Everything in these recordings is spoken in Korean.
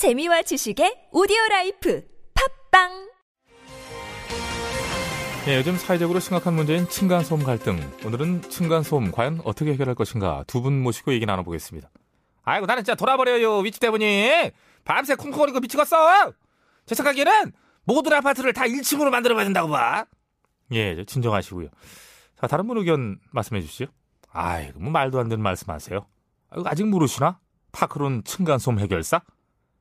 재미와 지식의 오디오 라이프 팟빵 예, 요즘 사회적으로 심각한 문제인 층간소음 갈등. 오늘은 층간소음 과연 어떻게 해결할 것인가 두 분 모시고 얘기 나눠보겠습니다. 아이고 나는 진짜 돌아버려요 윗집 때문에 밤새 쿵쿵거리고 미치겠어. 제 생각에는 모든 아파트를 다 1층으로 만들어봐야 된다고 봐. 예, 저 진정하시고요. 자 다른 분 의견 말씀해 주시죠. 아이고 뭐 말도 안 되는 말씀하세요. 아직 모르시나? 파크론 층간소음 해결사?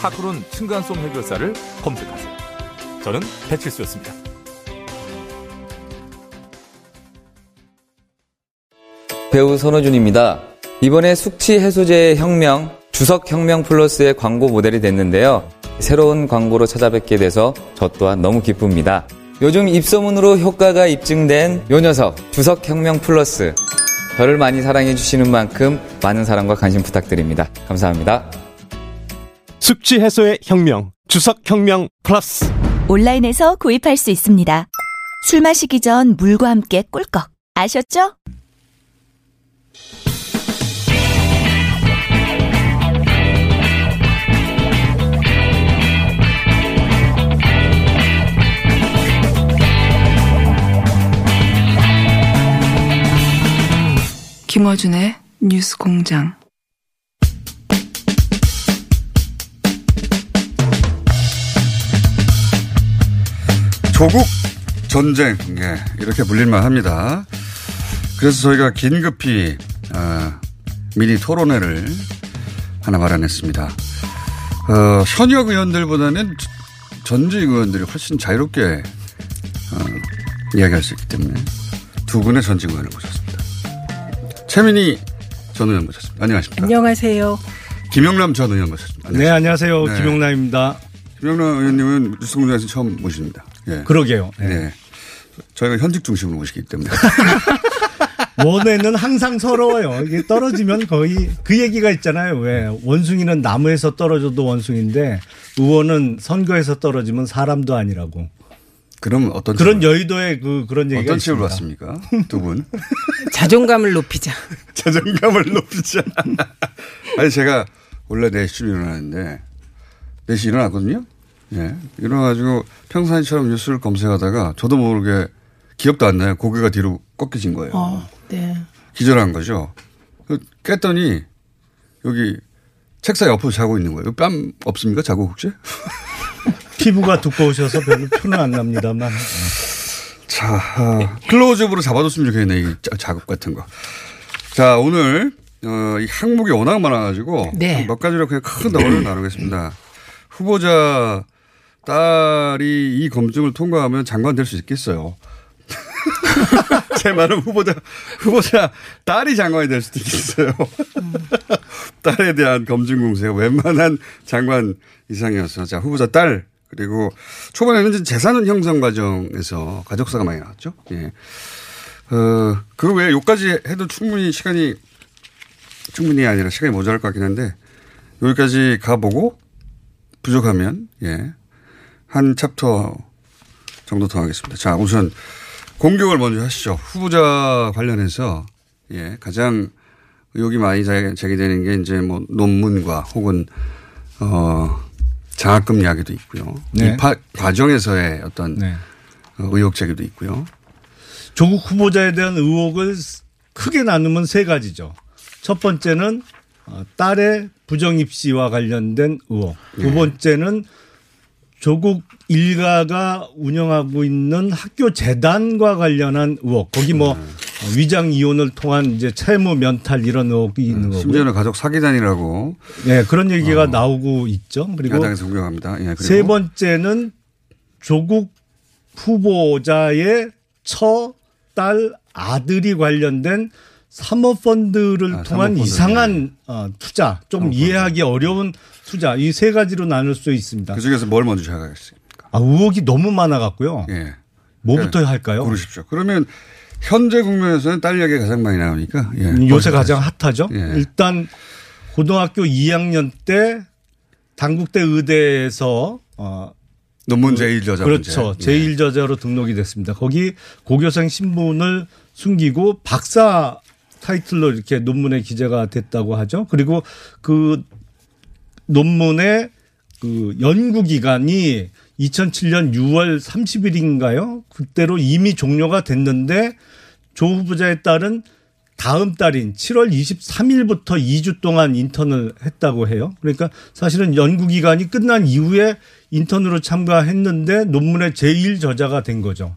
파크론 층간소음 해결사를 검색하세요. 저는 배칠수였습니다. 배우 손호준입니다. 이번에 숙취 해소제의 혁명, 주석 혁명 플러스의 광고 모델이 됐는데요. 새로운 광고로 찾아뵙게 돼서 저 또한 너무 기쁩니다. 요즘 입소문으로 효과가 입증된 요 녀석, 주석 혁명 플러스. 저를 많이 사랑해 주시는 만큼 많은 사랑과 관심 부탁드립니다. 감사합니다. 숙취 해소의 혁명, 주석 혁명 플러스. 온라인에서 구입할 수 있습니다. 술 마시기 전 물과 함께 꿀꺽 아셨죠? 김어준의 뉴스 공장. 조국 전쟁 예, 이렇게 불릴만 합니다. 그래서 저희가 긴급히 어, 미니 토론회를 하나 마련했습니다. 어, 현역 의원들보다는 전직 의원들이 훨씬 자유롭게 어, 이야기할 수 있기 때문에 두 분의 전직 의원을 모셨습니다. 최민희 전 의원 모셨습니다. 안녕하십니까? 안녕하세요. 김영남 전 의원 모셨습니다. 네, 안녕하세요. 네. 김용남입니다. 김영남 의원님은 뉴스공장에서 처음 모십니다. 예. 그러게요. 네. 네. 저희가 현직 중심으로 모시기 때문에. 원에는 항상 서러워요. 이게 떨어지면 거의 그 얘기가 있잖아요. 왜 원숭이는 나무에서 떨어져도 원숭인데 의원은 선거에서 떨어지면 사람도 아니라고. 그럼 어떤 그런 여의도의 그 그런 얘기가 어떤 있습니다. 봤습니까? 두 분. 자존감을 높이자. 자존감을 높이자. 아니, 제가 원래 4시쯤 일어나는데, 4시 일어났거든요? 예. 일어나가지고 평상시처럼 뉴스를 검색하다가 저도 모르게 기억도 안 나요. 고개가 뒤로 꺾여진 거예요. 어, 네. 기절한 거죠. 그 깼더니 여기 책상 옆으로 자고 있는 거예요. 뺨 없습니까? 자고 혹시? 피부가 두꺼우셔서 별로 표는 안 납니다만. 자, 아, 클로즈업으로 잡아줬으면 좋겠네, 이 자- 작업 같은 거. 자, 오늘, 어, 이 항목이 워낙 많아가지고. 네. 몇 가지로 그냥 큰 덩어리를 나누겠습니다. 후보자 딸이 이 검증을 통과하면 장관 될 수 있겠어요. 제 말은 후보자, 후보자 딸이 장관이 될 수도 있겠어요. 딸에 대한 검증 공세가 웬만한 장관 이상이었어. 자, 후보자 딸. 그리고 초반에는 이제 재산 형성 과정에서 가족사가 많이 나왔죠. 예. 어, 그 외에 요까지 해도 충분히 시간이 충분히 아니라 시간이 모자랄 것 같긴 한데 여기까지 가보고 부족하면 예. 한 챕터 정도 더 하겠습니다. 자, 우선 공격을 먼저 하시죠. 후보자 관련해서 예, 가장 의혹이 많이 제- 제기되는 게 이제 뭐 논문과 혹은 어 장학금 이야기도 있고요. 네. 입학 과정에서의 어떤 네. 어, 의혹 제기도 있고요. 조국 후보자에 대한 의혹을 크게 나누면 세 가지죠. 첫 번째는 어, 딸의 부정 입시와 관련된 의혹. 두 네. 번째는 조국 일가가 운영하고 있는 학교 재단과 관련한 의혹. 거기 뭐 네. 어, 위장 이혼을 통한 이제 채무 면탈 이런 의혹이 있는 거고요. 네, 심지어는 가족 사기단이라고 네, 그런 얘기가 나오고 있죠. 그리고 야당에서 공격합니다. 예, 그리고 세 번째는 조국 후보자의 처, 딸, 아들이 관련된 사모펀드를 아, 통한 사모펀드. 이상한 어, 투자, 좀 사모펀드. 이해하기 어려운 투자 이 세 가지로 나눌 수 있습니다. 그 중에서 뭘 먼저 생각하겠습니까? 아, 의혹이 너무 많아 갖고요. 예. 뭐부터 할까요? 고르십시오. 그러면 현재 국면에서는 딸 이야기가 가장 많이 나오니까. 예. 음, 요새 가장 하죠. 핫하죠. 예. 일단 고등학교 2학년 때 당국대 의대에서 어 논문 제일 저자 그렇죠. 문제. 예. 제일 저자로 등록이 됐습니다. 거기 고교생 신분을 숨기고 박사 타이틀로 이렇게 논문에 기재가 됐다고 하죠. 그리고 그 논문의 그 연구 기간이 2007년 6월 30일인가요? 그때로 이미 종료가 됐는데 조 후보자에 따른 다음 달인 7월 23일부터 2주 동안 인턴을 했다고 해요. 그러니까 사실은 연구 기간이 끝난 이후에 인턴으로 참가했는데 논문의 제일 저자가 된 거죠.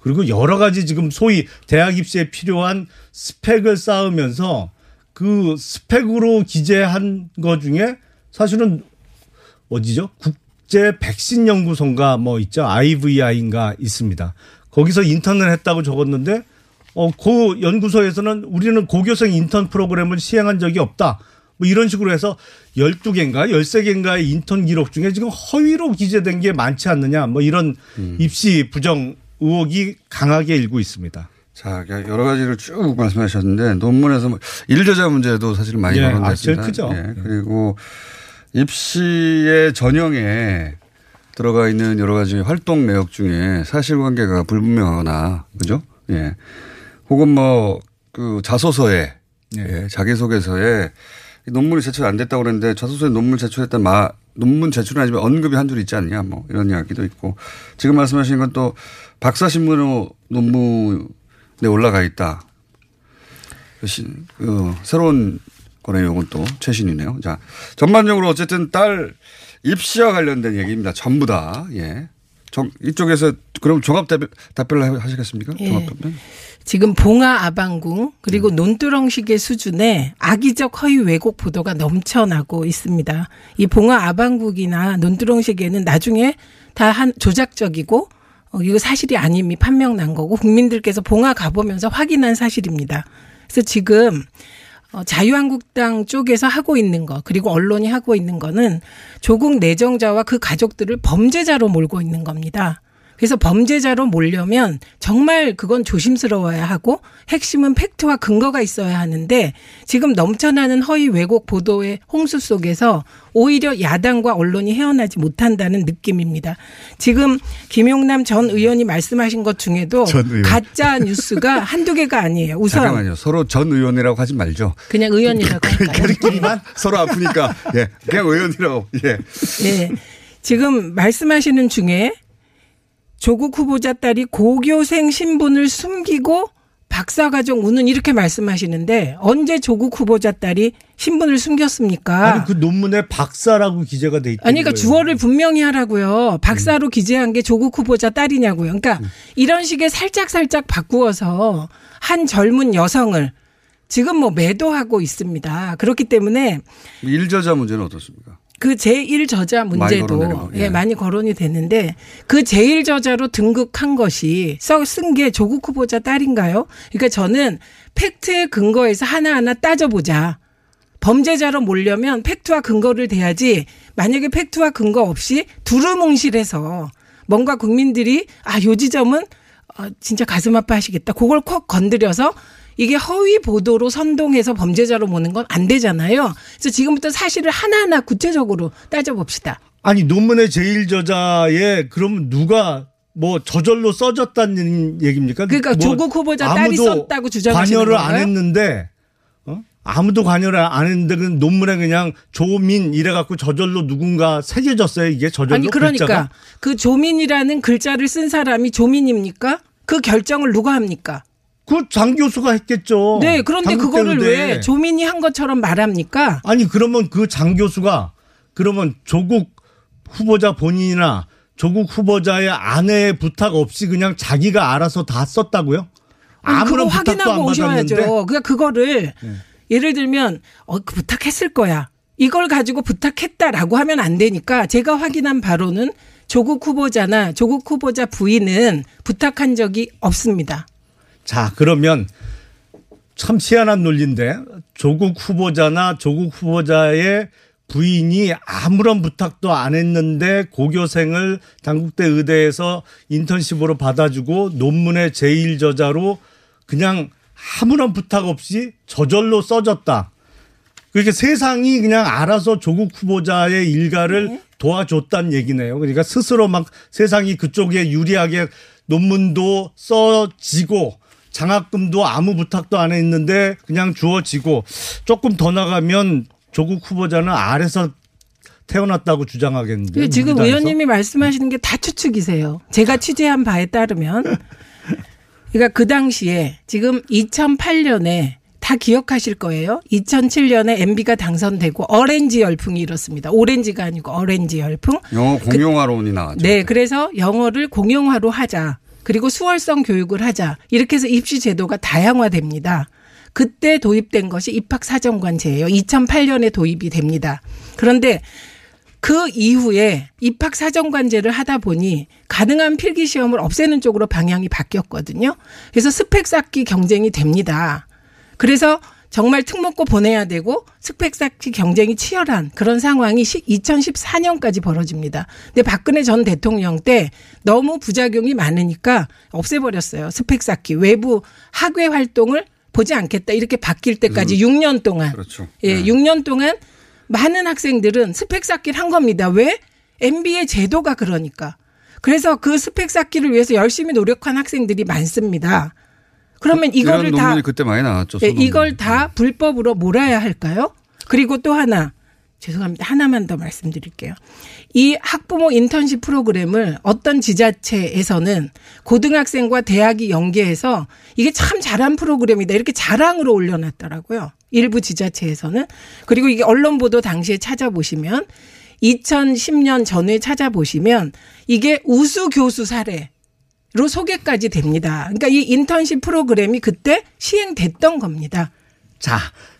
그리고 여러 가지 지금 소위 대학 입시에 필요한 스펙을 쌓으면서 그 스펙으로 기재한 것 중에 사실은 어디죠? 국제 백신 연구소인가 뭐 있죠. IVI인가 있습니다. 거기서 인턴을 했다고 적었는데 어, 그 연구소에서는 우리는 고교생 인턴 프로그램을 시행한 적이 없다. 뭐 이런 식으로 해서 12개인가 13개인가의 인턴 기록 중에 지금 허위로 기재된 게 많지 않느냐. 뭐 이런 입시 부정 의혹이 강하게 일고 있습니다. 자, 여러 가지를 쭉 말씀하셨는데 논문에서 뭐 일저자 문제도 사실 많이 예, 거론됐습니다. 아, 제일 크죠. 예, 그리고 입시의 전형에 들어가 있는 여러 가지 활동 내역 중에 사실관계가 불분명하거나 그죠? 예. 혹은 뭐 그 자소서에 예, 자기소개서에 이 논문이 제출 안 됐다고 그랬는데 자소서에 논문 제출했다 마 논문 제출은 아니지만 언급이 한 줄 있지 않냐 뭐 이런 이야기도 있고 지금 말씀하신 건 또 박사 신문으로 논문에 올라가 있다. 그 시- 그 새로운 거래요. 이건 또 최신이네요. 자, 전반적으로 어쨌든 딸 입시와 관련된 얘기입니다. 전부 다. 예. 정, 이쪽에서 그럼 종합 답변, 답변을 하시겠습니까? 예. 종합 답변. 지금 봉화 아방궁 그리고 논두렁식의 수준의 악의적 허위 왜곡 보도가 넘쳐나고 있습니다. 이 봉화 아방국이나 논두렁식에는 나중에 다 한 조작적이고 어, 이거 사실이 아님이 판명 난 거고 국민들께서 봉화 가보면서 확인한 사실입니다. 그래서 지금 어, 자유한국당 쪽에서 하고 있는 거 그리고 언론이 하고 있는 거는 조국 내정자와 그 가족들을 범죄자로 몰고 있는 겁니다. 그래서 범죄자로 몰려면 정말 그건 조심스러워야 하고 핵심은 팩트와 근거가 있어야 하는데 지금 넘쳐나는 허위 왜곡 보도의 홍수 속에서 오히려 야당과 언론이 헤어나지 못한다는 느낌입니다. 지금 김용남 전 의원이 말씀하신 것 중에도 의원. 가짜 뉴스가 한두 개가 아니에요. 우선 잠깐만요. 서로 전 의원이라고 하지 말죠. 그냥 의원이라고 할까요? 우리끼리만 서로 아프니까. 예. 그냥 의원이라고. 예. 네. 지금 말씀하시는 중에 조국 후보자 딸이 고교생 신분을 숨기고 박사과정 우는 이렇게 말씀하시는데 언제 조국 후보자 딸이 신분을 숨겼습니까? 아니 그 논문에 박사라고 기재가 돼 있다. 아니, 그러니까 주어를 분명히 하라고요. 박사로 기재한 게 조국 후보자 딸이냐고요. 그러니까 이런 식의 살짝 살짝 바꾸어서 한 젊은 여성을 지금 뭐 매도하고 있습니다. 그렇기 때문에 일저자 문제는 어떻습니까? 그 제1 저자 많이 문제도 거론되는 거, 예. 예, 많이 거론이 됐는데 그 제1 저자로 등극한 것이 쓴 게 조국 후보자 딸인가요? 그러니까 저는 팩트에 근거해서 하나하나 따져보자. 범죄자로 몰려면 팩트와 근거를 대야지 만약에 팩트와 근거 없이 두루뭉실해서 뭔가 국민들이 아 요 지점은 어, 진짜 가슴 아파하시겠다. 그걸 콕 건드려서 이게 허위 보도로 선동해서 범죄자로 모는 건 안 되잖아요. 그래서 지금부터 사실을 하나하나 구체적으로 따져봅시다. 아니 논문의 제1 저자에 그럼 누가 뭐 저절로 써졌다는 얘기입니까? 그러니까 뭐 조국 후보자 딸이 썼다고 주장하시는 관여를 건가요? 안 했는데 어? 아무도 관여를 안 했는데 그 논문에 그냥 조민 이래 갖고 저절로 누군가 새겨졌어요 이게 저절로 아니 그러니까 글자가? 그 조민이라는 글자를 쓴 사람이 조민입니까? 그 결정을 누가 합니까? 그장 교수가 했겠죠. 네, 그런데 그거를 의대에. 왜 조민이 한 것처럼 말합니까? 아니 그러면 그 장 교수가 그러면 조국 후보자 본인이나 조국 후보자의 아내의 부탁 없이 그냥 자기가 알아서 다 썼다고요? 아니, 그거 아무런 부탁도 확인하고 안 오셔야죠. 받았는데 그러니까 그거를 예를 들면 어, 그 부탁했을 거야. 이걸 가지고 부탁했다라고 하면 안 되니까 제가 확인한 바로는 조국 후보자나 조국 후보자 부인은 부탁한 적이 없습니다. 자 그러면 참 희한한 논리인데 조국 후보자나 조국 후보자의 부인이 아무런 부탁도 안 했는데 고교생을 당국대 의대에서 인턴십으로 받아주고 논문의 제일 저자로 그냥 아무런 부탁 없이 저절로 써졌다. 그렇게 세상이 그냥 알아서 조국 후보자의 일가를 도와줬다는 얘기네요. 그러니까 스스로 막 세상이 그쪽에 유리하게 논문도 써지고 장학금도 아무 부탁도 안 했는데 그냥 주어지고 조금 더 나가면 조국 후보자는 아래서 태어났다고 주장하겠는데. 지금 민주당에서? 의원님이 말씀하시는 게 다 추측이세요. 제가 취재한 바에 따르면 그러니까 그 당시에 지금 2008년에 다 기억하실 거예요. 2007년에 MB가 당선되고 어렌지 열풍이 일었습니다. 오렌지가 아니고 어렌지 열풍. 영어 공용화론이 나왔죠. 네, 그래서 영어를 공용화로 하자. 그리고 수월성 교육을 하자. 이렇게 해서 입시 제도가 다양화됩니다. 그때 도입된 것이 입학사정관제예요. 2008년에 도입이 됩니다. 그런데 그 이후에 입학 사정관제를 하다 보니 가능한 필기 시험을 없애는 쪽으로 방향이 바뀌었거든요. 그래서 스펙 쌓기 경쟁이 됩니다. 그래서 정말 특목고 보내야 되고 스펙 쌓기 경쟁이 치열한 그런 상황이 2014년까지 벌어집니다. 근데 박근혜 전 대통령 때 너무 부작용이 많으니까 없애버렸어요. 스펙 쌓기 외부 학외 활동을 보지 않겠다 이렇게 바뀔 때까지 6년 동안 그렇죠. 예, 네. 6년 동안 많은 학생들은 스펙 쌓기를 한 겁니다. 왜? MBA 제도가 그러니까. 그래서 그 스펙 쌓기를 위해서 열심히 노력한 학생들이 많습니다. 그러면 이거를 이런 다 그때 많이 나왔죠. 예. 이걸 다 불법으로 몰아야 할까요? 그리고 또 하나 죄송합니다. 하나만 더 말씀드릴게요. 이 학부모 인턴십 프로그램을 어떤 지자체에서는 고등학생과 대학이 연계해서 이게 참 잘한 프로그램이다. 이렇게 자랑으로 올려놨더라고요. 일부 지자체에서는. 그리고 이게 언론 보도 당시에 찾아보시면 2010년 전후에 찾아보시면 이게 우수 교수 사례 로 소개까지 됩니다. 그러니까 이 인턴십 프로그램이 그때 시행됐던 겁니다. 자,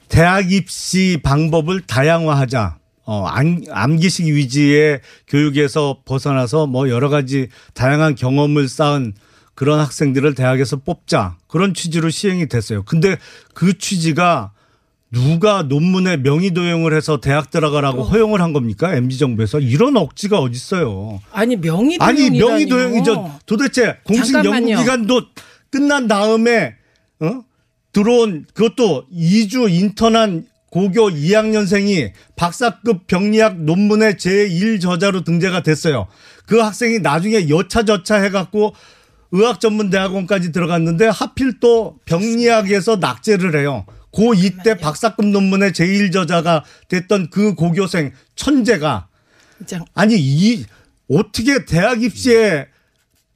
대학 입시 방법을 다양화하자. 어, 암, 암기식 위주의 교육에서 벗어나서 뭐 여러 가지 다양한 경험을 쌓은 그런 학생들을 대학에서 뽑자. 그런 취지로 시행이 됐어요. 근데 그 취지가 누가 논문에 명의 도용을 해서 대학 들어가라고 허용을 한 겁니까? MZ 정부에서 이런 억지가 어디 있어요? 아니 명의 아니 도용이라니요. 명의 도용이죠. 도대체 공식 잠깐만요. 연구 기간도 끝난 다음에 어? 들어온 그것도 2주 인턴한 고교 2학년생이 박사급 병리학 논문의 제1 저자로 등재가 됐어요. 그 학생이 나중에 여차저차 해갖고 의학 전문 대학원까지 들어갔는데 하필 또 병리학에서 낙제를 해요. 고 이때 박사급 논문의 제1 저자가 됐던 그 고교생 천재가 아니 이 어떻게 대학 입시의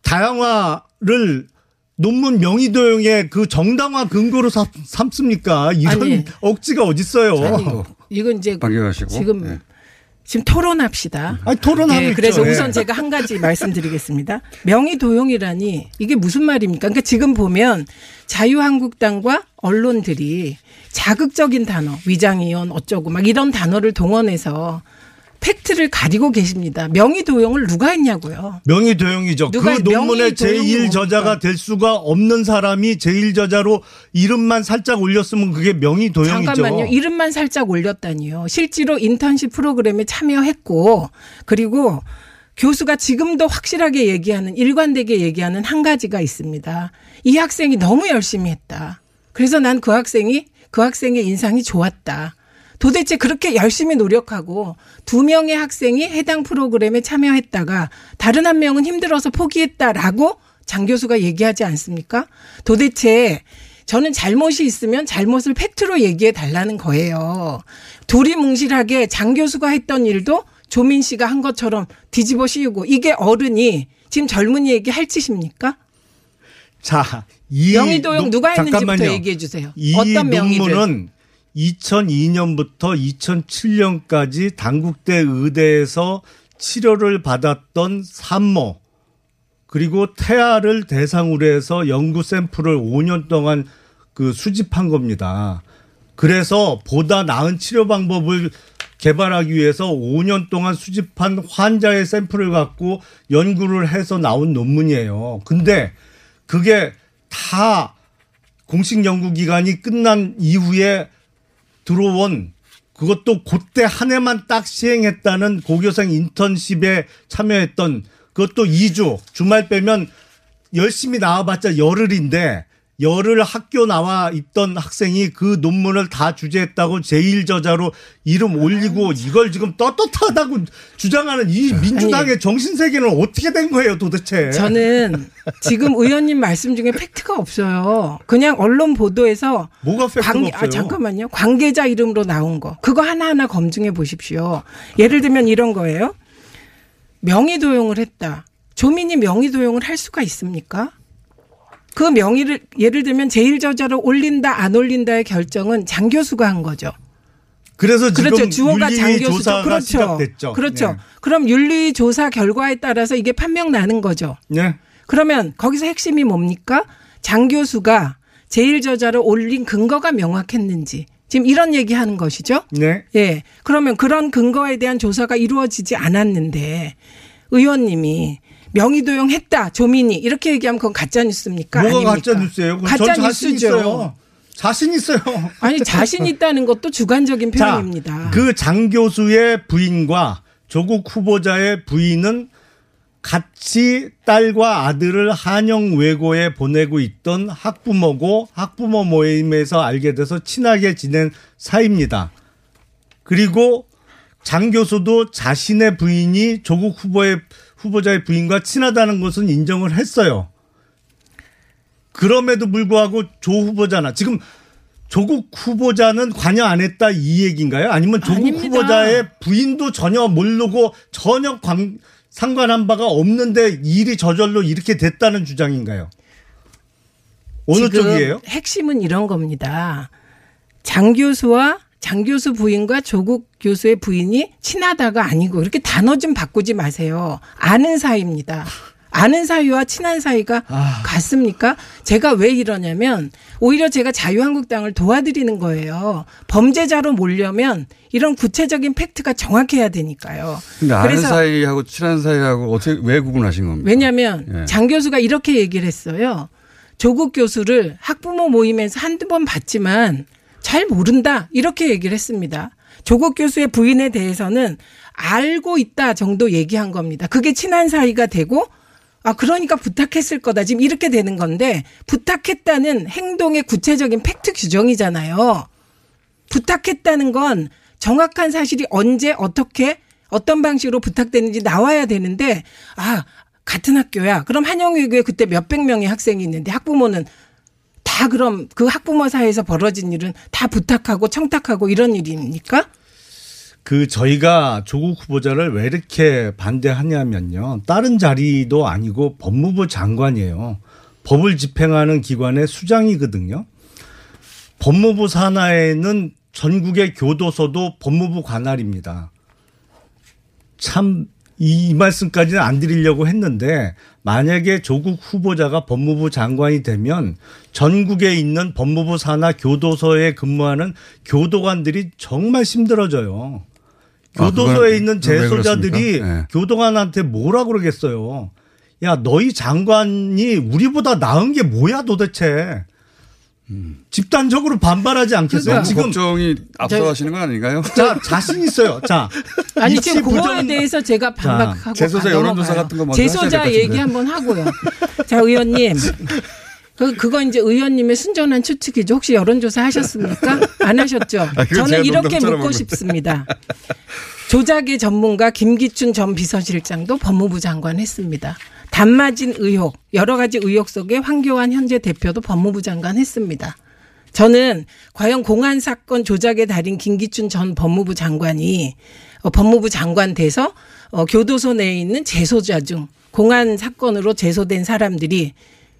다양화를 논문 명의 도용의 그 정당화 근거로 삼, 삼습니까? 이런 아니. 억지가 어딨어요. 아니 이건 이제. 지금 네. 지금 토론합시다. 아니, 토론하고 예, 있죠. 그래서 예. 우선 제가 한 가지 말씀드리겠습니다. 명의 도용이라니 이게 무슨 말입니까? 그러니까 지금 보면 자유한국당과 언론들이 자극적인 단어, 위장이원 어쩌고 막 이런 단어를 동원해서 팩트를 가리고 계십니다. 명의 도용을 누가 했냐고요. 명의 도용이죠. 누가 그 논문의 명의 도용이 제1 저자가? 될 수가 없는 사람이 제1 저자로 이름만 살짝 올렸으면 그게 명의 도용이죠. 잠깐만요. 이름만 살짝 올렸다니요. 실제로 인턴십 프로그램에 참여했고 그리고 교수가 지금도 확실하게 얘기하는 일관되게 얘기하는 한 가지가 있습니다. 이 학생이 너무 열심히 했다. 그래서 난 그 학생이 그 학생의 인상이 좋았다. 도대체 그렇게 열심히 노력하고 두 명의 학생이 해당 프로그램에 참여했다가 다른 한 명은 힘들어서 포기했다라고 장 교수가 얘기하지 않습니까? 도대체 저는 잘못이 있으면 잘못을 팩트로 얘기해 달라는 거예요. 두리뭉실하게 장 교수가 했던 일도 조민 씨가 한 것처럼 뒤집어 씌우고 이게 어른이 지금 젊은이에게 할 짓입니까? 자, 이 명의 도용 논- 누가 했는지부터. 얘기해 주세요. 이 어떤 명의를? 논문은 2002년부터 2007년까지 당국대 의대에서 치료를 받았던 산모 그리고 태아를 대상으로 해서 연구 샘플을 5년 동안 그 수집한 겁니다. 그래서 보다 나은 치료 방법을 개발하기 위해서 5년 동안 수집한 환자의 샘플을 갖고 연구를 해서 나온 논문이에요. 근데 그게 다 공식 연구 기간이 끝난 이후에 들어온 그것도 그때 한 해만 딱 시행했다는 고교생 인턴십에 참여했던 그것도 2주 주말 빼면 열심히 나와봤자 열흘인데 열흘 학교 나와 있던 학생이 그 논문을 다 주제했다고 제1저자로 이름 올리고 이걸 지금 떳떳하다고 주장하는 이 민주당의 정신세계는 어떻게 된 거예요 도대체. 저는 지금 의원님 말씀 중에 팩트가 없어요. 그냥 언론 보도에서 뭐가 팩트가 관계- 없어요? 아, 잠깐만요. 관계자 이름으로 나온 거. 그거 하나하나 검증해 보십시오. 예를 들면 이런 거예요. 명의 도용을 했다. 조민이 명의 도용을 할 수가 있습니까? 그 명의를 예를 들면 제1저자로 올린다 안 올린다의 결정은 장 교수가 한 거죠. 그래서 지금 그렇죠. 주어가 장 교수죠. 그렇죠. 시작됐죠. 그렇죠. 네. 그럼 윤리 조사 결과에 따라서 이게 판명 나는 거죠. 네. 그러면 거기서 핵심이 뭡니까? 장 교수가 제1저자를 올린 근거가 명확했는지 지금 이런 얘기 하는 것이죠. 네. 예. 그러면 그런 근거에 대한 조사가 이루어지지 않았는데 의원님이 명의 도용했다 조민이 이렇게 얘기하면 그건 가짜 뉴스입니까? 뭐가 아닙니까? 가짜 뉴스예요? 가짜 뉴스죠. 있어요. 자신 있어요. 아니 자신 있다는 것도 주관적인 자, 표현입니다. 그 장 교수의 부인과 조국 후보자의 부인은 같이 딸과 아들을 한영 외고에 보내고 있던 학부모고 학부모 모임에서 알게 돼서 친하게 지낸 사이입니다. 그리고 장 교수도 자신의 부인이 조국 후보의 후보자의 부인과 친하다는 것은 인정을 했어요. 그럼에도 불구하고 조 후보자나 지금 조국 후보자는 관여 안 했다 이 얘기인가요? 아니면 조국 아닙니다. 후보자의 부인도 전혀 모르고 전혀 관, 상관한 바가 없는데 일이 저절로 이렇게 됐다는 주장인가요? 어느 지금 쪽이에요? 핵심은 이런 겁니다. 장 교수와 장 교수 부인과 조국 교수의 부인이 친하다가 아니고 이렇게 단어 좀 바꾸지 마세요. 아는 사이입니다. 아는 사이와 친한 사이가 아. 같습니까? 제가 왜 이러냐면 오히려 제가 자유한국당을 도와드리는 거예요. 범죄자로 몰려면 이런 구체적인 팩트가 정확해야 되니까요. 근데 아는 사이하고 친한 사이하고 어떻게 왜 구분하신 겁니까? 왜냐하면 예. 장 교수가 이렇게 얘기를 했어요. 조국 교수를 학부모 모임에서 한두 번 봤지만 잘 모른다 이렇게 얘기를 했습니다. 조국 교수의 부인에 대해서는 알고 있다 정도 얘기한 겁니다. 그게 친한 사이가 되고 아 그러니까 부탁했을 거다 지금 이렇게 되는 건데 부탁했다는 행동의 구체적인 팩트 규정이잖아요. 부탁했다는 건 정확한 사실이 언제 어떻게 어떤 방식으로 부탁됐는지 나와야 되는데 아 같은 학교야. 그럼 한영외교에 그때 몇백 명의 학생이 있는데 학부모는 다 그럼 그 학부모 사이에서 벌어진 일은 다 부탁하고 청탁하고 이런 일입니까? 그 저희가 조국 후보자를 왜 이렇게 반대하냐면요. 다른 자리도 아니고 법무부 장관이에요. 법을 집행하는 기관의 수장이거든요. 법무부 산하에는 전국의 교도소도 법무부 관할입니다. 참, 이 말씀까지는 안 드리려고 했는데 만약에 조국 후보자가 법무부 장관이 되면 전국에 있는 법무부 산하 교도소에 근무하는 교도관들이 정말 힘들어져요. 아, 교도소에 그건 있는 왜 재소자들이? 네. 교도관한테 뭐라 그러겠어요. 야, 너희 장관이 우리보다 나은 게 뭐야 도대체. 집단적으로 반발하지 않겠어요? 너무 지금 걱정이 앞서가시는 건 아닌가요? 자 자신 있어요. 자 아니 지금 그거에 부정- 대해서 제가 반박하고 재소자 가- 여론조사. 같은 거 먼저 같은데. 얘기 한번 하고요. 자 의원님. 그, 그거 이제 의원님의 순전한 추측이죠. 혹시 여론조사 하셨습니까? 안 하셨죠? 아, 그건 저는 이렇게 묻고 한 싶습니다. 조작의 전문가 김기춘 전 비서실장도 법무부 장관 했습니다. 단마진 의혹, 여러 가지 의혹 속에 황교안 현재 대표도 법무부 장관 했습니다. 저는 과연 공안 사건 조작의 달인 김기춘 전 법무부 장관이 어, 법무부 장관 돼서 어, 교도소 내에 있는 재소자 중 공안 사건으로 제소된 사람들이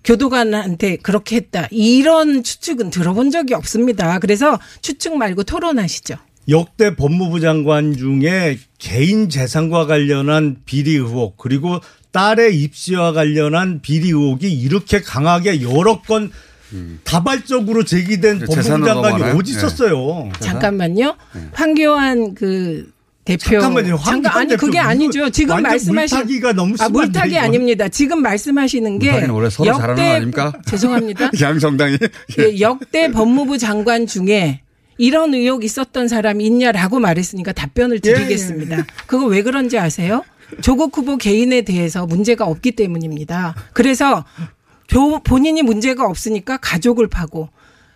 교도관한테 그렇게 했다. 이런 추측은 들어본 적이 없습니다. 그래서 추측 말고 토론하시죠. 역대 법무부 장관 중에 개인 재산과 관련한 비리 의혹 그리고 딸의 입시와 관련한 비리 의혹이 이렇게 강하게 여러 건 다발적으로 제기된 네, 법무부 장관이? 어디 있었어요. 잠깐만요. 황교안 그 대표. 잠깐만요. 잠깐 황교안 아니 대표 그게 물- 아니죠. 지금 말씀하신 물타기가 너무 아, 심한데, 물타기 이건. 아닙니다. 지금 말씀하시는 게 물타기는 원래 서로 잘하는 거 아닙니까? 죄송합니다. 양정당이 예, 역대 법무부 장관 중에 이런 의혹 있었던 사람이 있냐라고 말했으니까 답변을 예, 드리겠습니다. 그거 왜 그런지 아세요? 조국 후보 개인에 대해서 문제가 없기 때문입니다. 그래서 조- 본인이 문제가 없으니까 가족을 파고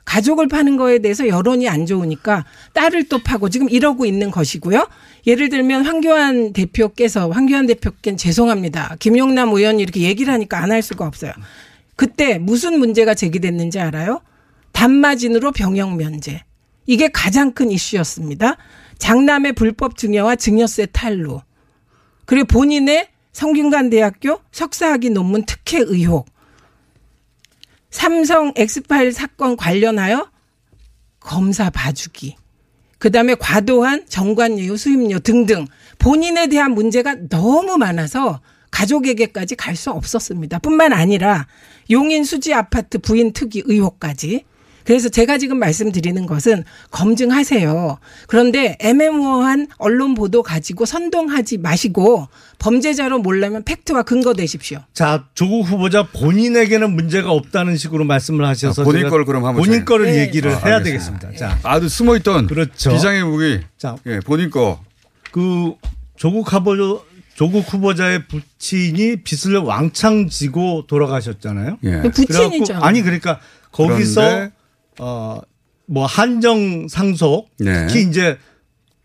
가족을 파는 거에 대해서 여론이 안 좋으니까 딸을 또 파고 지금 이러고 있는 것이고요. 예를 들면 황교안 대표께서 황교안 대표께는 죄송합니다. 김용남 의원이 이렇게 얘기를 하니까 안 할 수가 없어요. 그때 무슨 문제가 제기됐는지 알아요? 단마진으로 병역 면제. 이게 가장 큰 이슈였습니다. 장남의 불법 증여와 증여세 탈루. 그리고 본인의 성균관대학교 석사학위 논문 특혜 의혹. 삼성 엑스파일 사건 관련하여 검사 봐주기. 그 다음에 과도한 정관예우 수임료 등등 본인에 대한 문제가 너무 많아서 가족에게까지 갈 수 없었습니다. 뿐만 아니라 용인 수지 아파트 부인 특이 의혹까지. 그래서 제가 지금 말씀드리는 것은 검증하세요. 그런데 애매모호한 언론 보도 가지고 선동하지 마시고 범죄자로 몰려면 팩트와 근거 대십시오. 자, 조국 후보자 본인에게는 문제가 없다는 식으로 말씀을 하셔서 아, 본인 걸 그럼 한번 본인 거를 네. 얘기를 아, 해야 알겠습니다. 되겠습니다. 자, 아주 숨어 있던 그렇죠. 비장의 무기. 자. 예, 본인 거. 그 조국 후보 조국 후보자의 부친이 빚을 왕창 지고 돌아가셨잖아요. 예. 부친이죠. 그래갖고 아니 그러니까 거기서 그런데- 어 뭐 한정 상속 네. 특히 이제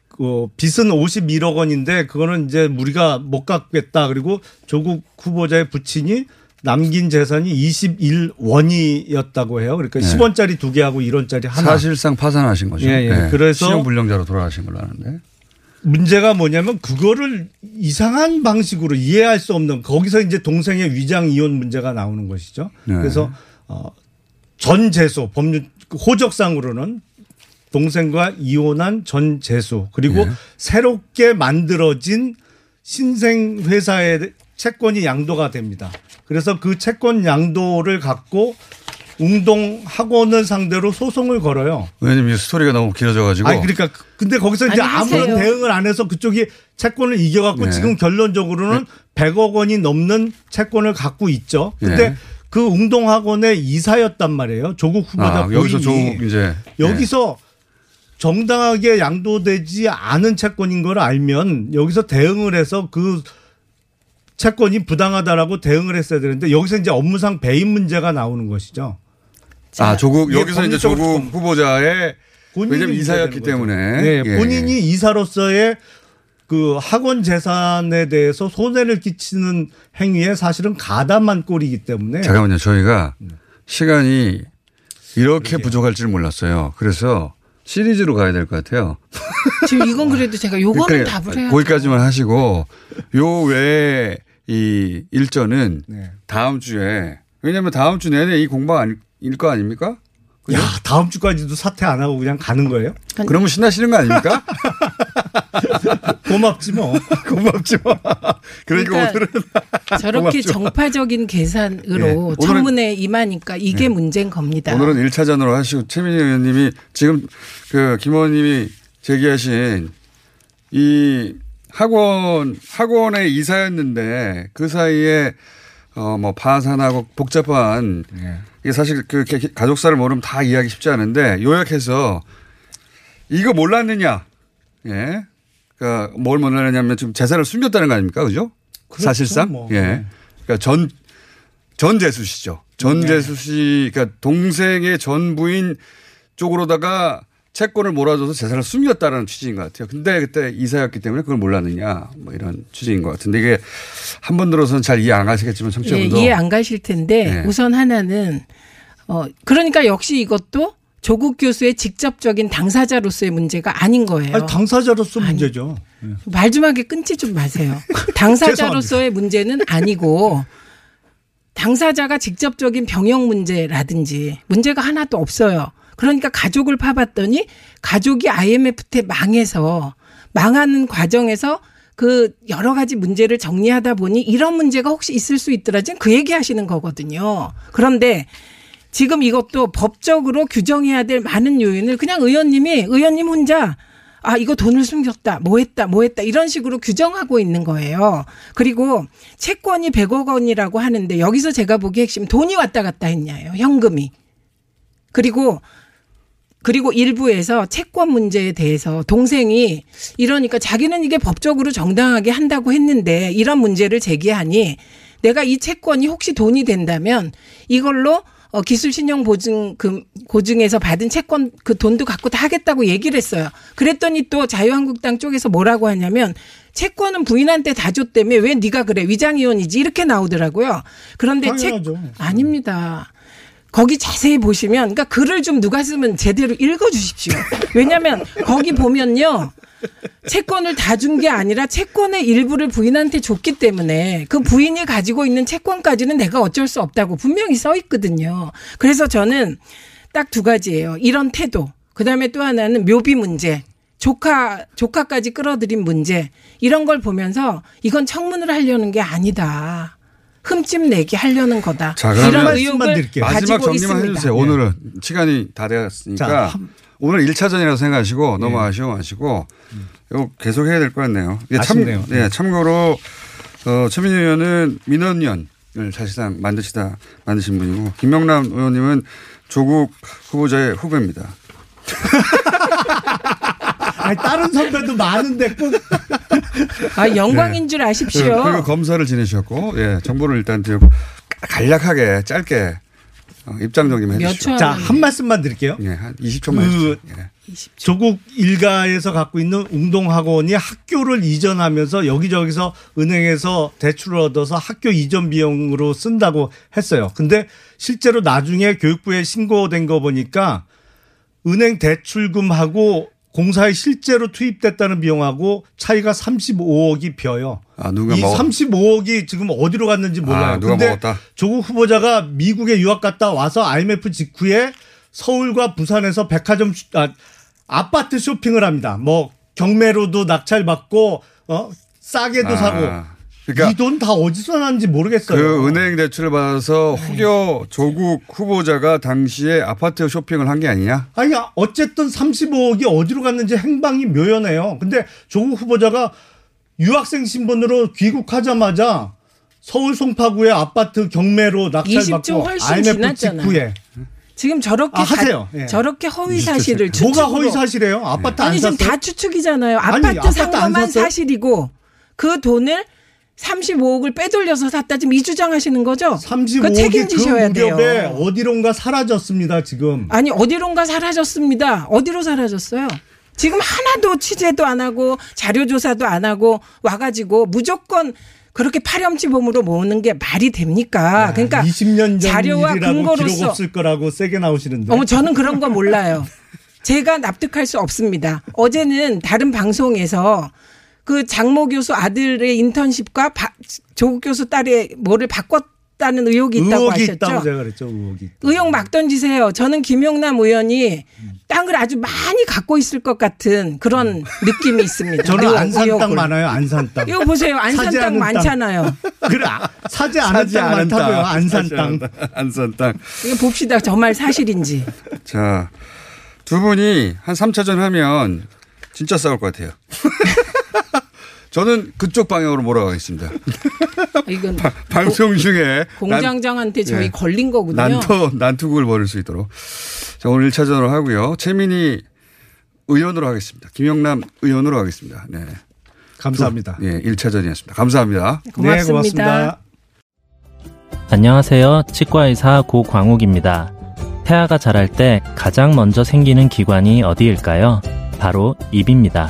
그 빚은 51억 원인데 그거는 이제 우리가 못 갚겠다 그리고 조국 후보자의 부친이 남긴 재산이 21원이었다고 해요. 그러니까 네. 10원짜리 두 개하고 1원짜리 하나. 사실상 파산하신 거죠. 예, 예. 그래서- 신용 불량자로 돌아가신 걸로 아는데. 문제가 뭐냐면 그거를 이상한 방식으로 이해할 수 없는 거기서 이제 동생의 위장 이혼 문제가 나오는 것이죠. 네. 그래서 어, 전 재수 법률 호적상으로는 동생과 이혼한 전 재수 그리고 네. 새롭게 만들어진 신생 회사의 채권이 양도가 됩니다. 그래서 그 채권 양도를 갖고 웅동 학원을 상대로 소송을 걸어요. 왜냐면 이 스토리가 너무 길어져가지고. 아니 그러니까 그- 근데 거기서 이제 아니, 아무런 하세요. 대응을 안 해서 그쪽이 채권을 이겨갖고 네. 지금 결론적으로는 100억 원이 넘는 채권을 갖고 있죠. 근데 네. 그 웅동학원의 이사였단 말이에요. 조국 후보자 아, 여기서 부인이. 조국 이제. 여기서 정당하게 양도되지 않은 채권인 걸 알면 여기서 대응을 해서 그 채권이 부당하다라고 대응을 했어야 되는데 여기서 이제 업무상 배임 문제가 나오는 것이죠. 예. 아, 조국, 여기서 이제 조국 후보자의 본인이 왜냐면 이사였기. 때문에. 네, 예. 본인이 이사로서의 그 학원 재산에 대해서 손해를 끼치는 행위에 사실은 가담한 꼴이기 때문에 잠깐만요. 저희가 네. 시간이 이렇게 부족할 줄 몰랐어요. 그래서 시리즈로 가야 될 것 같아요. 지금 이건 그래도 제가 요거는 그러니까 답을 해야 거기까지만 하시고 요 외에 이 일전은 네. 다음 주에 왜냐하면 다음 주 내내 이 공방 아닐 거 아닙니까? 그죠? 야 다음 주까지도 사퇴 안 하고 그냥 가는 거예요? 그러면 신나시는 거 아닙니까? 고맙지 뭐. 고맙죠. 그러니까, 그러니까 오늘은 저렇게 고맙죠. 정파적인 계산으로 예. 청문회 임하니까 이게 문제인 겁니다. 오늘은 1차전으로 하시고 최민희 의원님이 지금 그김 의원님이 제기하신 이 학원 학원의 이사였는데 그 사이에 어 뭐 파산하고 복잡한 이게 사실 그 개- 가족사를 모르면 다 이해하기 쉽지 않은데 요약해서 이거 몰랐느냐 예 그러니까 뭘 몰랐느냐면 지금 재산을 숨겼다는 거 아닙니까 그죠 그렇죠, 사실상 뭐. 예 그러니까 전 전 재수 씨죠. 전재수 씨, 그러니까 동생의 전 부인 쪽으로다가 채권을 몰아줘서 재산을 숨겼다라는 취지인 것 같아요. 근데 그때 이사였기 때문에 그걸 몰랐느냐, 뭐 이런 취지인 것 같은데 이게 한 번 들어서는 잘 이해 안 가시겠지만 예, 청취자분도 이해 안 가실 텐데 네. 우선 하나는 어 그러니까 역시 이것도 조국 교수의 직접적인 당사자로서의 문제가 아닌 거예요. 아니, 당사자로서 문제죠. 예. 말좀 하게 끊지 좀 마세요. 당사자로서의 문제는 아니고 당사자가 직접적인 병역 문제라든지 문제가 하나도 없어요. 그러니까 가족을 파봤더니 가족이 IMF 때 망해서 망하는 과정에서 그 여러 가지 문제를 정리하다 보니 이런 문제가 혹시 있을 수 있더라. 지금 그 얘기 하시는 거거든요. 그런데 지금 이것도 법적으로 규정해야 될 많은 요인을 그냥 의원님이 의원님 혼자 아, 이거 돈을 숨겼다, 뭐 했다, 뭐 했다, 이런 식으로 규정하고 있는 거예요. 그리고 채권이 100억 원이라고 하는데 여기서 제가 보기 핵심 돈이 왔다 갔다 했냐요, 현금이. 그리고 그리고 일부에서 채권 문제에 대해서 동생이 이러니까 자기는 이게 법적으로 정당하게 한다고 했는데 이런 문제를 제기하니 내가 이 채권이 혹시 돈이 된다면 이걸로 어, 기술 신용 보증 그 고증에서 받은 채권 그 돈도 갖고 다 하겠다고 얘기를 했어요. 그랬더니 또 자유한국당 쪽에서 뭐라고 하냐면 채권은 부인한테 다 줬다며 왜 네가 그래 위장 이혼이지 이렇게 나오더라고요. 그런데 채 당연하죠. 아닙니다. 거기 자세히 보시면 그러니까 글을 좀 누가 쓰면 제대로 읽어 주십시오. 왜냐면 거기 보면요. 채권을 다 준 게 아니라 채권의 일부를 부인한테 줬기 때문에 그 부인이 가지고 있는 채권까지는 내가 어쩔 수 없다고 분명히 써 있거든요. 그래서 저는 딱 두 가지예요. 이런 태도. 그 다음에 또 하나는 묘비 문제. 조카 조카까지 끌어들인 문제. 이런 걸 보면서 이건 청문을 하려는 게 아니다. 흠집 내기 하려는 거다. 자, 이런 의혹을 드릴게요. 마지막 가지고 정리만 있습니다. 해주세요. 오늘은 시간이 다 되었으니까 자, 한- 오늘 1차전이라고 생각하시고 넘어가시고 마시고 이거 계속 해야 될 것 같네요. 아쉽네요. 참, 예, 참고로 어, 최민희 의원은 민원연을 사실상 만드시다 만드신 분이고 김명남 의원님은 조국 후보자의 후배입니다. 아니, 다른 선배도 많은데 꼭 아, 영광인 줄 아십시오. 그리고 검사를 지내셨고 예, 정보를 일단 드리고 간략하게 짧게 어, 입장 정리만 몇 해주시죠. 초 자, 한 말씀만 드릴게요. 예, 한 20초만 그- 해주세요. 예. 조국 일가에서 갖고 있는 웅동학원이 학교를 이전하면서 여기저기서 은행에서 대출을 얻어서 학교 이전 비용으로 쓴다고 했어요. 근데 실제로 나중에 교육부에 신고된 거 보니까 은행 대출금하고 공사에 실제로 투입됐다는 비용하고 차이가 35억이 벼요. 아, 누가 이 먹었- 35억이 지금 어디로 갔는지 몰라요. 아, 누가 근데 먹었다? 조국 후보자가 미국에 유학 갔다 와서 IMF 직후에 서울과 부산에서 백화점 슈- 아, 아파트 쇼핑을 합니다. 뭐 경매로도 낙찰 받고 어 싸게도 아, 사고 그러니까 이 돈 다 어디서 났는지 모르겠어요. 그 은행 대출을 받아서 후교 조국 후보자가 당시에 아파트 쇼핑을 한 게 아니냐? 아니 어쨌든 35억이 어디로 갔는지 행방이 묘연해요. 근데 조국 후보자가 유학생 신분으로 귀국하자마자 서울 송파구의 아파트 경매로 20조 낙찰받고 훨씬 IMF. 직후에 지금 저렇게 아, 가- 하세요. 예. 저렇게 허위 사실을 추측으로 뭐가 허위 사실이에요? 아파트 안 아니 지금 샀어요? 다 추측이잖아요. 아니, 아파트 것만 샀어요? 사실이고 그 돈을 35억을 빼돌려서 샀다 지금 이 주장 하시는 거죠? 그거 35억이 그 책임지셔야 무렵에 돼요. 어디론가 사라졌습니다. 지금. 아니 어디론가 사라졌습니다. 어디로 사라졌어요? 지금 하나도 취재도 안 하고 자료 조사도 안 하고 와 가지고 무조건 그렇게 파렴치범으로 모으는 게 말이 됩니까? 그러니까 20년 전 자료와 일이라고 기록 근거로서 없을 거라고 세게 나오시는데. 어머 저는 그런 거 몰라요. 제가 납득할 수 없습니다. 어제는 다른 방송에서 그 장모 교수 아들의 인턴십과 바- 조국 교수 딸의 뭐를 바꿨 다는 의혹이 있다고 의혹이 하셨죠. 있다고 제가 그랬죠. 의혹이. 있다. 의혹 막 던지세요. 저는 김용남 의원이 땅을 아주 많이 갖고 있을 것 같은 그런 느낌이 있습니다. 저는 안산 땅 의혹을. 많아요. 안산 땅. 이거 보세요. 안산 땅. 많잖아요. 그래 아, 사지 않은 사지 땅 많다고요. 땅. 안산 땅. 안산 땅. 이거 봅시다. 정말 사실인지. 자, 두 분이 한 3차전 하면 진짜 싸울 것 같아요. 저는 그쪽 방향으로 몰아가겠습니다. 이건 방송 중에 공장장한테 저희 예. 걸린 거거든요. 난투, 난투극을 벌일 수 있도록. 자, 오늘 1차전으로 하고요. 최민희 의원으로 하겠습니다. 김영남 의원으로 하겠습니다. 네. 감사합니다. 예, 1차전이었습니다. 감사합니다. 고맙습니다. 네, 고맙습니다. 안녕하세요. 치과의사 고광욱입니다. 태아가 자랄 때 가장 먼저 생기는 기관이 어디일까요? 바로 입입니다.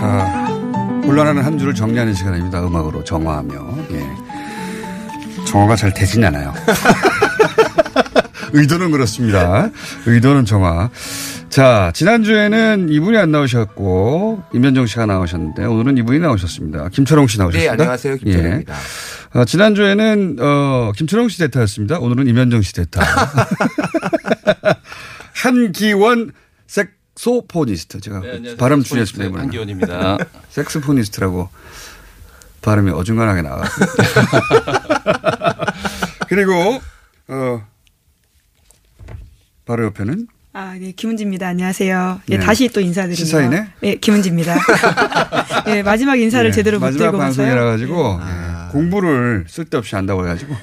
자, 곤란하는 한 주를 정리하는 시간입니다. 음악으로 정화하며. 예. 정화가 잘 되진 않아요. 의도는 그렇습니다. 의도는 정화. 자, 지난주에는 이분이 안 나오셨고, 임현정 씨가 나오셨는데, 오늘은 이분이 나오셨습니다. 김철홍 씨 나오셨습니다. 네, 안녕하세요. 김철홍입니다. 예. 어, 지난주에는, 어, 김철홍 씨 대타였습니다. 오늘은 임현정 씨 대타. 한기원 색소포니스트. 제가 발음 주의했습니다. 이번에는. 한기원입니다. 색스포니스트라고 발음이 어중간하게 나와. 그리고 어 바로 옆에는 아, 네, 김은지입니다. 안녕하세요. 예, 네. 다시 또 인사드립니다. 시사인의? 네, 김은지입니다. 예, 마지막 인사를 예, 제대로 못 마지막 드리고 방송이라. 가지고 예, 공부를 쓸데없이 한다고 해 가지고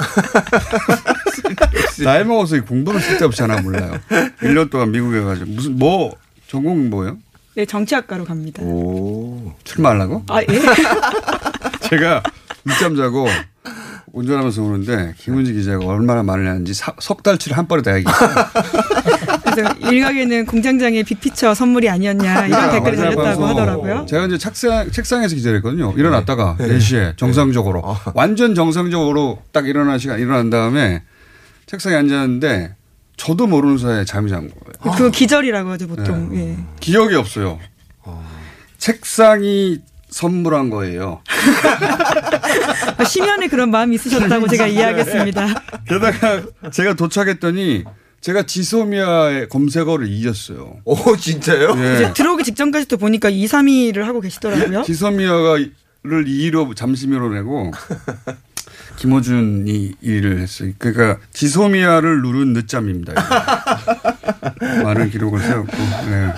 나이 먹어서 이 공부를 쓸데없이 하나 몰라요. 1년 동안 미국에 가지고 무슨 뭐 전공 뭐예요? 네, 정치학과로 갑니다. 출마하려고? 아, 예? 제가 늦잠 자고 운전하면서 오는데 김은지 기자가 얼마나 말을 하는지 사- 석 달치를 한 번에 다 얘기했어요. 그래서 일각에는 공장장의 빅피처 선물이 아니었냐 이런 댓글이 맞아요. 달렸다고. 하더라고요. 제가 이제 책상, 책상에서 기다렸거든요. 일어났다가 4시에 정상적으로. 완전 정상적으로 딱 일어난 시간 일어난 다음에 책상에 앉았는데 저도 모르는 사이에 잠이 잔 거예요. 그거 기절이라고 하죠, 보통. 네. 예. 기억이 없어요. 책상이 선물한 거예요. 아, 심연에 그런 마음이 있으셨다고 제가 이해하겠습니다. 게다가 제가 도착했더니 제가 지소미아의 검색어를 잊었어요. 오, 진짜요? 예. 이제 들어오기 직전까지 또 보니까 2, 3위를 하고 계시더라고요. 지소미아가를 2위로 잠시 밀어내고 김호준이 1위를 했어요. 그러니까 지소미아를 누른 늦잠입니다. 많은 기록을 세웠고. 네.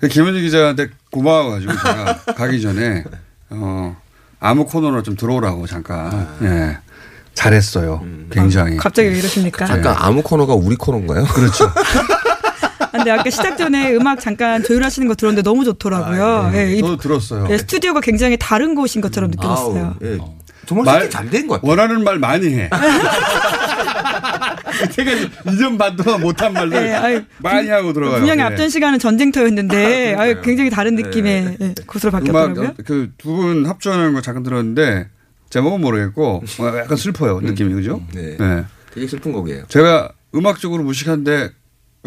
그 김은지 기자한테 고마워가지고 제가 가기 전에 어 아무 코너로 좀 들어오라고 잠깐. 예. 잘했어요. 굉장히. 갑자기 왜 이러십니까? 잠깐 아무 코너가 우리 코너인가요? 그렇죠. 아, 근데 아까 시작 전에 음악 잠깐 조율하시는 거 들었는데 너무 좋더라고요. 예, 이- 저도 들었어요. 예, 스튜디오가 굉장히 다른 곳인 것처럼 느껴졌어요. 아우, 예. 정말 세팅 잘된 것 같아요. 원하는 말 많이 해. 제가 2년 반 동안 못한 말들 예, 아유, 많이 하고 들어가요. 분명히 예. 앞전 시간은 전쟁터였는데 아유, 굉장히 다른 느낌의 예, 곳으로 바뀌었더라고요. 그 두 분 합주하는 거 잠깐 들었는데 제목은 모르겠고 어, 약간 슬퍼요 느낌이 그죠? 네. 네. 되게 슬픈 곡이에요. 제가 음악적으로 무식한데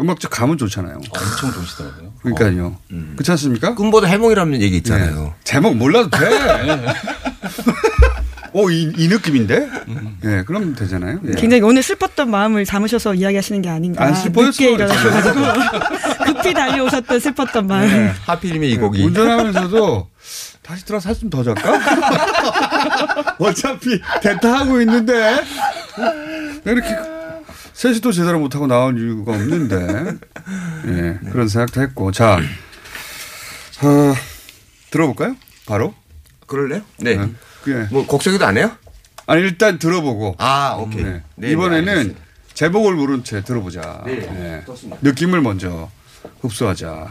음악적 감은 좋잖아요. 엄청 좋으시더라고요. 그러니까요. 그렇지 않습니까? 꿈보다 해몽이라는 얘기 있잖아요. 네. 제목 몰라도 돼. 오, 이, 이 느낌인데? 예, 그럼 되잖아요. 예. 굉장히 오늘 슬펐던 마음을 담으셔서 이야기하시는 게 아닌가. 안 슬퍼요, 늦게 슬퍼요. 일어나셔가지고 급히 달려오셨던 슬펐던 마음. 네. 하필이면 이 곡이. 운전하면서도 다시 들어서 살좀더 잘까? 어차피 대타하고 있는데 왜 이렇게 세시도 제대로 못하고 나온 이유가 없는데 예, 그런 생각도 했고 자 어, 들어볼까요? 바로 그럴래요? 네. 예. 뭐 곡소개도 안 해요? 아니 일단 들어보고 아, 오케이. 네. 네, 이번에는 네, 알겠습니다. 제목을 모른 채 들어보자. 네, 예. 좋습니다. 느낌을 먼저 흡수하자.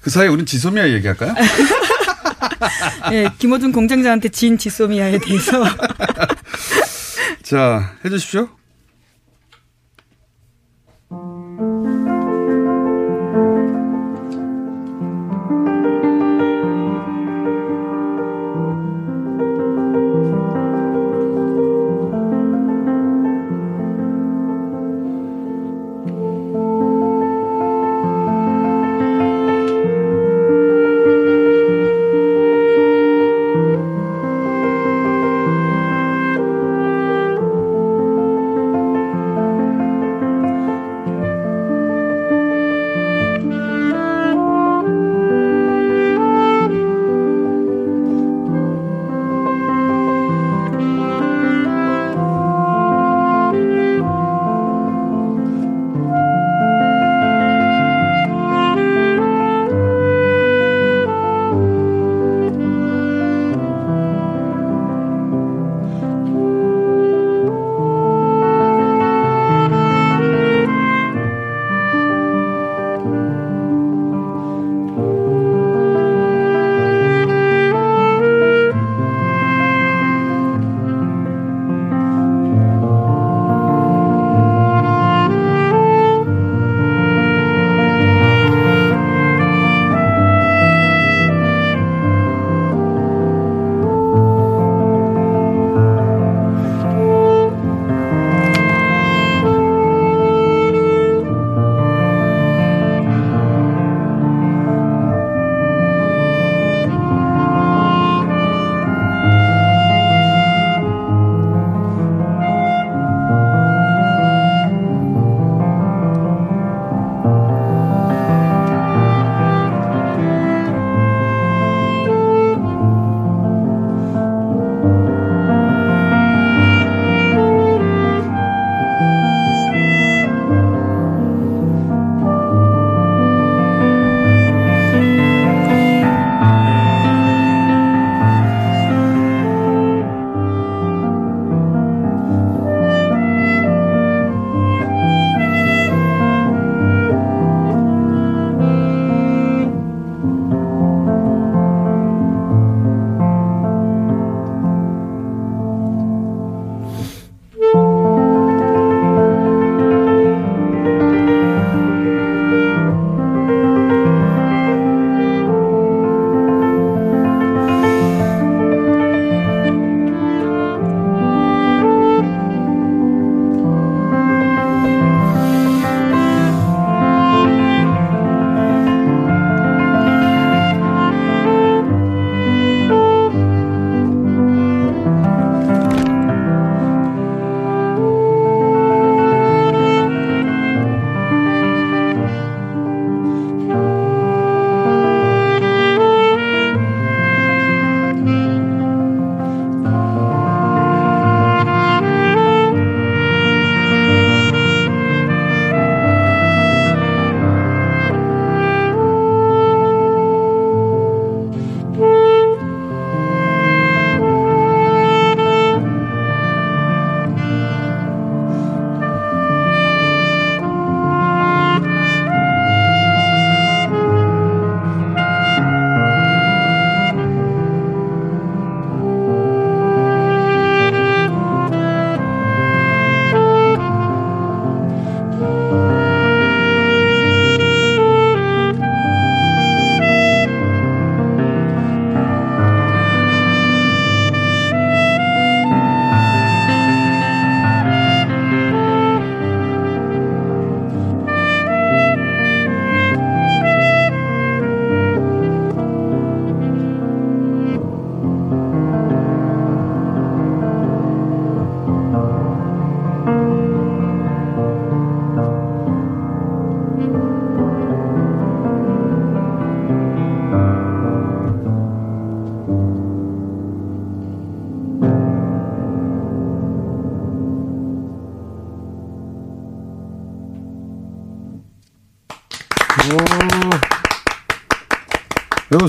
그 사이에 우린 지소미아 얘기할까요? 예, 김호준 공장장한테 진 지소미아에 대해서 자, 해주십시오.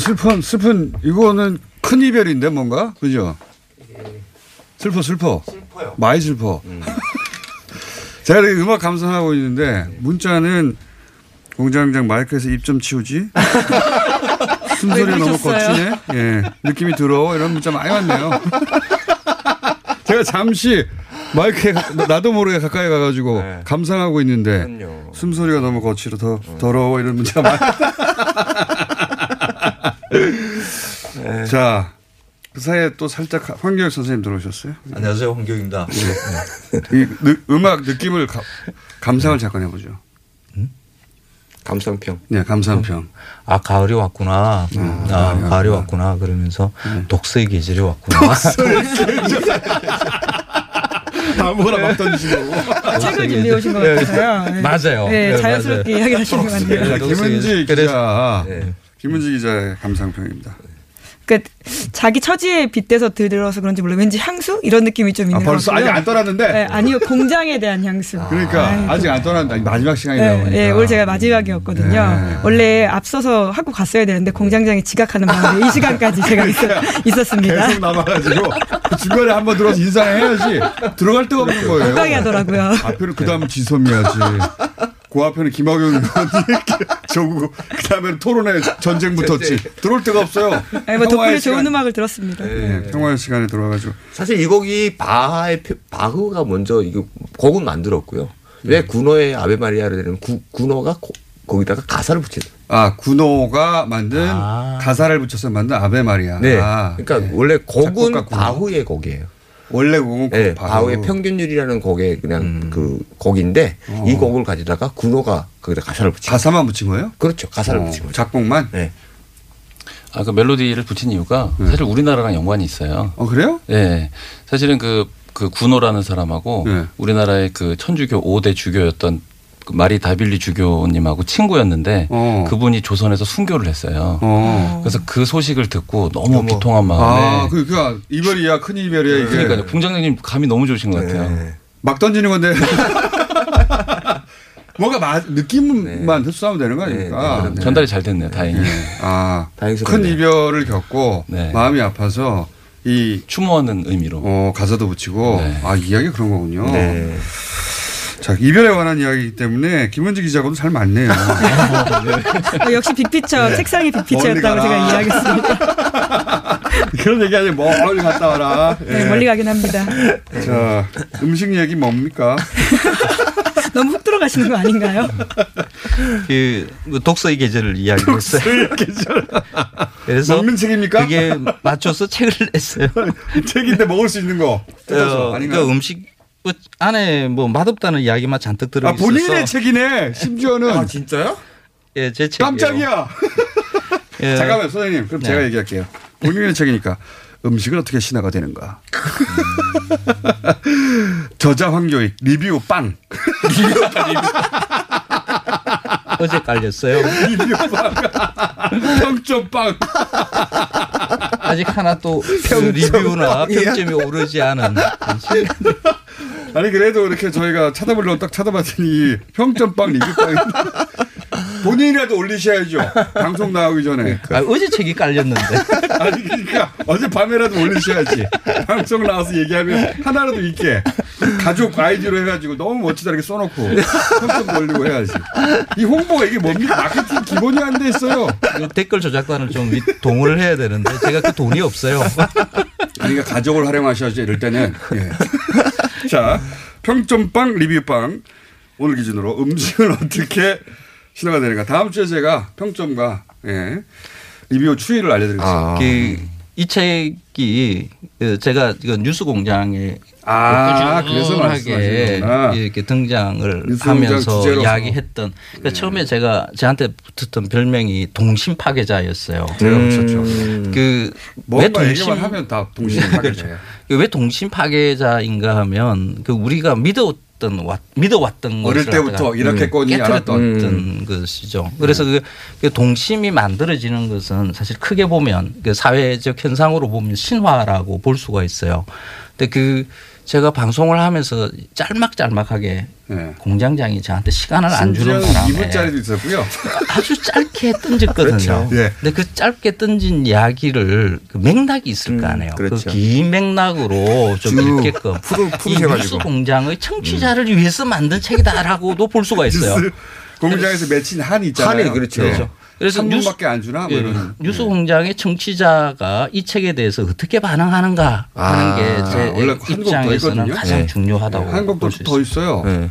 슬픈, 슬픈, 이거는 큰 이별인데 뭔가? 그죠? 슬퍼, 슬퍼. 슬퍼요. 많이 슬퍼. 제가 이렇게 음악 감상하고 있는데 문자는 공장장 마이크에서 입 좀 치우지? 숨소리가 너무? 거치네? 예. 느낌이 들어. 이런 문자 많이 왔네요. 제가 잠시 마이크에 가- 나도 모르게 가까이 가가지고 감상하고 있는데 숨소리가 너무 거칠어 더 더러워 이런 문자 많이. 자, 그 사이에 또 살짝 황교익 선생님 들어오셨어요? 안녕하세요, 황교익입니다. 이 느- 음악 느낌을 가- 감상을 잠깐 해보죠. 감상평. 네, 감상평. 아 가을이 왔구나. 아, 가을이 왔구나. 그러면서 독서의 계절이 왔구나. 아무거나 막 던지시고. 책을 준비해 오신 것 같아서요. 네. 맞아요. 네, 네, 자연스럽게 맞아요. 이야기를 하시는 것 같네요. 자, 김은지 그래서- 기자. 네. 김은지 기자의 감상평입니다. 그러니까 자기 처지에 빗대서 들어서 그런지 몰라 왠지 향수 이런 느낌이 좀 있는 아, 벌써. 아직 안 떠났는데? 네, 아니요 공장에 대한 향수. 그러니까 아이고. 아직 안 떠났는데 마지막 시간이다 네, 보니까. 네, 오늘 제가 마지막이었거든요. 네. 원래 앞서서 하고 갔어야 되는데 공장장이 지각하는 바람에 이 시간까지 제가 있었, 습니다 계속 남아가지고 그 중간에 한번 들어서 인사해야지 들어갈 데가 없는 거예요. 못 가게 하더라고요. 앞에는 그 다음은 지소미야지. 그 앞에는 김학용 의원 저고 그 다음에는 토론회 전쟁 붙었지. 들어올 데가 없어요. 아니, 뭐 덕분에 평화의 좋은 시간. 음악을 들었습니다. 네, 평화의 시간에 들어와가지고. 사실 이 곡이 바하의 표- 바흐가 먼저 이거 곡은 만들었고요. 왜 군호의 아베 마리아를 되는 구, 군호가 고- 거기다가 가사를 붙인. 아 군호가 만든 가사를 붙여서 만든 아베 마리아. 네. 아, 그러니까 원래 곡은. 바흐의 곡이에요. 원래 곡은 네, 바흐. 바흐의 평균율이라는 곡의 그냥 그 곡인데 이 곡을 가지다가 구노가 거기다 가사를 붙인. 가사만 붙인 거예요? 그렇죠. 가사를 어, 붙인 거죠. 작곡만? 네. 아, 그 멜로디를 붙인 이유가 사실 우리나라랑 연관이 있어요. 어, 그래요? 네. 사실은 그, 그 구노라는 사람하고 네. 우리나라의 그 천주교 5대 주교였던 그 마리 다블뤼 주교님하고 친구였는데 어. 그분이 조선에서 순교를 했어요. 어. 그래서 그 소식을 듣고 너무 비통한 마음에 아, 그, 그, 이별이야, 큰 이별이야, 이게. 그러니까요. 공장장님 감이 너무 좋으신 것 같아요. 막 던지는 건데. 뭔가 마, 느낌만 흡수하면 되는 거 아닙니까? 네. 전달이 잘 됐네요. 다행히. 아, 다행스럽네요. 큰 이별을 겪고 네. 마음이 아파서 이 추모하는 의미로 어, 가사도 붙이고 네. 아, 이야기 그런 거군요. 네. 자, 이별에 관한 이야기이기 때문에 김은지 기자하고도 잘 맞네요. 어, 역시 빅피처 책상이 빅피처였다고 제가. 이야기했습니다. 그런 얘기 아니고 멀리 갔다 와라. 네, 예. 멀리 가긴 합니다. 자, 음식 얘기 뭡니까? 너무 훅 들어가시는 거 아닌가요? 그 독서의 계절을 이야기했어요. 계절. 그래서 먹는 책입니까? 그게 맞춰서 책을 냈어요. 책인데 먹을 수 있는 거. 어, 아닌가요? 그 음식 뭐 안에 뭐 맛없다는 이야기만 잔뜩 들어 아, 있어서 본인의 책이네. 심지어는. 아, 진짜요? 예, 제 책. 깜짝이야. 예. 잠깐만, 선생님. 그럼 네. 제가 얘기할게요. 본인의 책이니까 음식은 어떻게 신화가 되는가. 저자 황교익 리뷰 빵. 어제 깔렸어요. 리뷰 빵. 평점 빵. 아직 하나 또그 평점 리뷰나 빵이야? 평점이 오르지 않은 아니 그래도 이렇게 저희가 찾아보려고 딱 찾아봤더니 평점 빵 리뷰 빵. 본인이라도 올리셔야죠. 방송 나오기 전에. 아, 어제 책이 깔렸는데. 아니 그러니까 어제 밤에라도 올리셔야지. 방송 나와서 얘기하면 하나라도 있게 가족 아이디로 해가지고 너무 멋지다 이렇게 써놓고 평점 올리고 해야지. 이 홍보가 이게 뭡니까? 마케팅 기본이 안 돼 있어요. 그 댓글 조작단을 좀 윗- 동원을 해야 되는데 제가 그 돈이 없어요. 아니 그러니까 가족을 활용하셔야지 이럴 때는. 예. 자 평점빵 리뷰빵 오늘 기준으로 음식은 어떻게 신화가 되는가. 다음 주에 제가 평점과 예, 리뷰 추이를 알려드리겠습니다. 그이 책이 그 제가 이거 뉴스 공장에 아, 그래서 말씀하시는구나. 이렇게 등장을 하면서. 이야기했던 그러니까 처음에 제가 저한테 붙었던 별명이 동심 파괴자였어요. 제가 붙였죠. 그왜 뭔가 동심 얘기만 하면 다 동심 파괴자예요. 그왜 동심 파괴자인가 하면 그 우리가 믿었던 왔- 믿어왔던 어릴 때부터 갖다가 이렇게거니 깨뜨렸던 알았던. 것이죠. 그래서 그, 그 동심이 만들어지는 것은 사실 크게 보면 그 사회적 현상으로 보면 신화라고 볼 수가 있어요. 근데 그 제가 방송을 하면서 짤막짤막하게 네. 공장장이 저한테 시간을 안 주는 바람에 2분짜리도 있었고요. 아주 짧게 던졌거든요. 그렇죠. 예. 근데 그 짧게 던진 이야기를 그 맥락이 있을 거 아니에요. 그 그렇죠. 긴 맥락으로 좀쭉 있게끔 풀어- 이. 뉴스 공장의 청취자를 위해서 만든 책이다라고도 볼 수가 있어요. 공장에서 맺힌 한이 있잖아요. 한이 그렇죠. 예. 그래서 3분밖에 안 주나? 뭐 예, 이런. 뉴스 공장의 청취자가 이 책에 대해서 어떻게 반응하는가 하는 아, 게제 원래 한곡더 입장에서는. 가장 네. 중요하다고 한 곡도 볼수더 있어요. 네.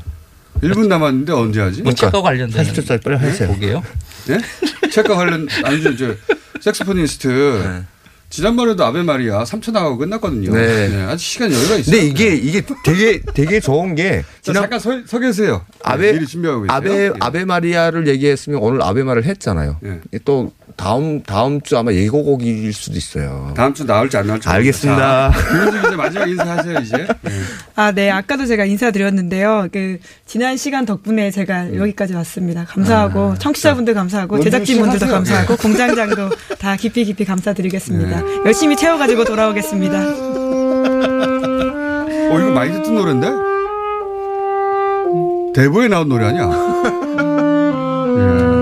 1분 남았는데 언제 하지? 뭐 책과 관련된 40초짜리 빨리 하세요. 보게요. 예? 책과 관련 아니죠. 저 색소포니스트 지난번에도 아베 마리아 3초 나가고 끝났거든요. 네. 아직 시간 여유가 있어요. 근데 이게 이게 되게 되게 좋은 게 자, 지난 잠깐 서, 서 계세요. 아베 미리 준비하고 계세요. 아베 예. 아베 마리아를 얘기했으면 오늘 아베 마리아를 했잖아요. 예. 또 다음 다음 주 아마 예고곡일 수도 있어요. 다음 주 나올지 안 나올지 알겠습니다. 자, 기자 마지막 인사하세요 이제. 예. 아, 네. 아까도 제가 인사드렸는데요. 그, 지난 시간 덕분에 제가 여기까지 왔습니다. 감사하고, 청취자분들 감사하고, 제작진분들도. 감사하고, 공장장도 다 깊이 깊이 감사드리겠습니다. 열심히 채워가지고 돌아오겠습니다. 어 이거 많이 듣던 노래인데? 대부에 나온 노래 아니야? 예.